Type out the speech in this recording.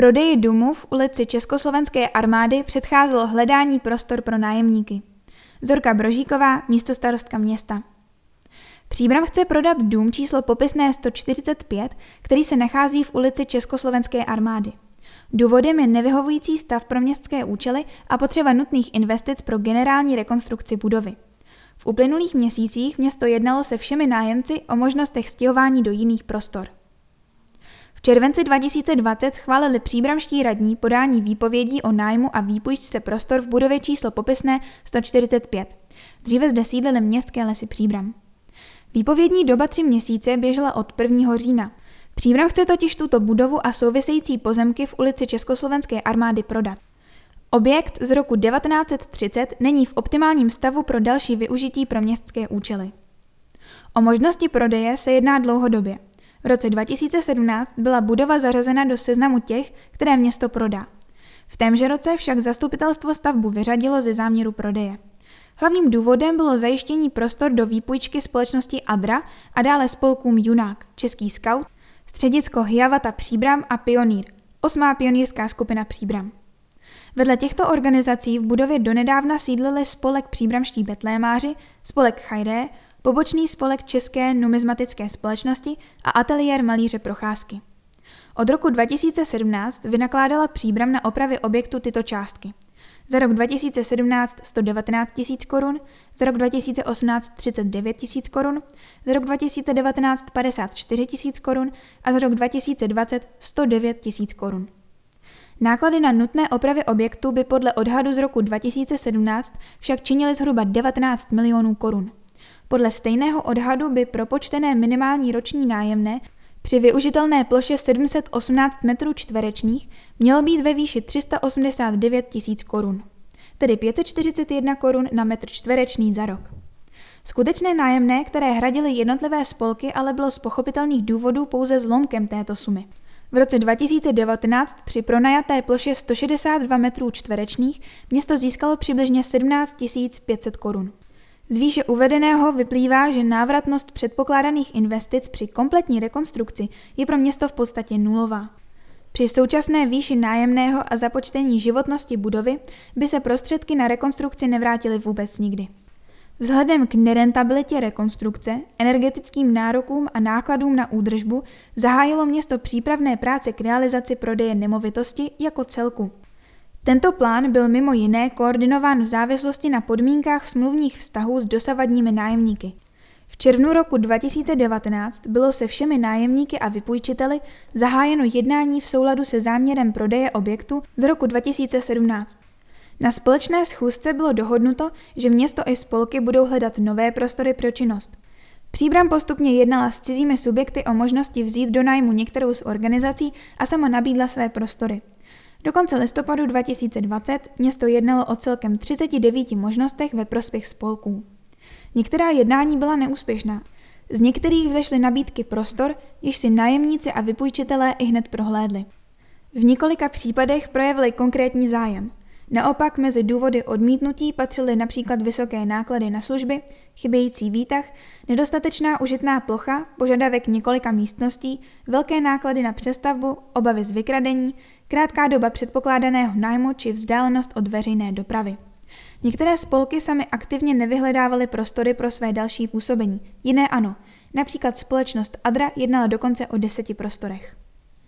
Prodeji domu v ulici Československé armády předcházelo hledání prostor pro nájemníky. Zorka Brožíková, místo starostka města. Příbram chce prodat dům číslo popisné 145, který se nachází v ulici Československé armády. Důvodem je nevyhovující stav pro městské účely a potřeba nutných investic pro generální rekonstrukci budovy. V uplynulých měsících město jednalo se všemi nájemci o možnostech stěhování do jiných prostor. V červenci 2020 schválili příbramští radní podání výpovědí o nájmu a výpůjčce prostor v budově číslo popisné 145. Dříve zde sídlily městské lesy Příbram. Výpovědní doba tři měsíce běžela od 1. října. Příbram chce totiž tuto budovu a související pozemky v ulici Československé armády prodat. Objekt z roku 1930 není v optimálním stavu pro další využití pro městské účely. O možnosti prodeje se jedná dlouhodobě. V roce 2017 byla budova zařazena do seznamu těch, které město prodá. V témže roce však zastupitelstvo stavbu vyřadilo ze záměru prodeje. Hlavním důvodem bylo zajištění prostor do výpůjčky společnosti Adra a dále spolkům Junák, Český scout, Středisko Hyavata Příbram a Pionýr, osmá pionýrská skupina Příbram. Vedle těchto organizací v budově donedávna sídlili spolek Příbramští betlémáři, spolek Chajré, pobočný spolek České numizmatické společnosti a ateliér malíře Procházky. Od roku 2017 vynakládala Příbram na opravy objektu tyto částky. Za rok 2017 119 tisíc korun, za rok 2018 39 tisíc korun, za rok 2019 54 tisíc korun a za rok 2020 109 tisíc korun. Náklady na nutné opravy objektu by podle odhadu z roku 2017 však činily zhruba 19 milionů korun. Podle stejného odhadu by propočtené minimální roční nájemné při využitelné ploše 718 metrů čtverečních mělo být ve výši 389 tisíc korun, tedy 541 korun na metr čtverečný za rok. Skutečné nájemné, které hradily jednotlivé spolky, ale bylo z pochopitelných důvodů pouze zlomkem této sumy. V roce 2019 při pronajaté ploše 162 metrů čtverečních město získalo přibližně 17 500 korun. Z výše uvedeného vyplývá, že návratnost předpokládaných investic při kompletní rekonstrukci je pro město v podstatě nulová. Při současné výši nájemného a započtení životnosti budovy by se prostředky na rekonstrukci nevrátily vůbec nikdy. Vzhledem k nerentabilitě rekonstrukce, energetickým nárokům a nákladům na údržbu zahájilo město přípravné práce k realizaci prodeje nemovitosti jako celku. Tento plán byl mimo jiné koordinován v závislosti na podmínkách smluvních vztahů s dosavadními nájemníky. V červnu roku 2019 bylo se všemi nájemníky a vypůjčiteli zahájeno jednání v souladu se záměrem prodeje objektu z roku 2017. Na společné schůzce bylo dohodnuto, že město i spolky budou hledat nové prostory pro činnost. Příbram postupně jednala s cizími subjekty o možnosti vzít do nájmu některou z organizací a sama nabídla své prostory. Do konce listopadu 2020 město jednalo o celkem 39 možnostech ve prospěch spolků. Některá jednání byla neúspěšná. Z některých vzešly nabídky prostor, již si nájemníci a vypůjčitelé i hned prohlédli. V několika případech projevili konkrétní zájem. Naopak mezi důvody odmítnutí patřily například vysoké náklady na služby, chybějící výtah, nedostatečná užitná plocha, požadavek několika místností, velké náklady na přestavbu, obavy z vykradení, krátká doba předpokládaného nájmu či vzdálenost od veřejné dopravy. Některé spolky sami aktivně nevyhledávaly prostory pro své další působení, jiné ano. Například společnost Adra jednala dokonce o deseti prostorech.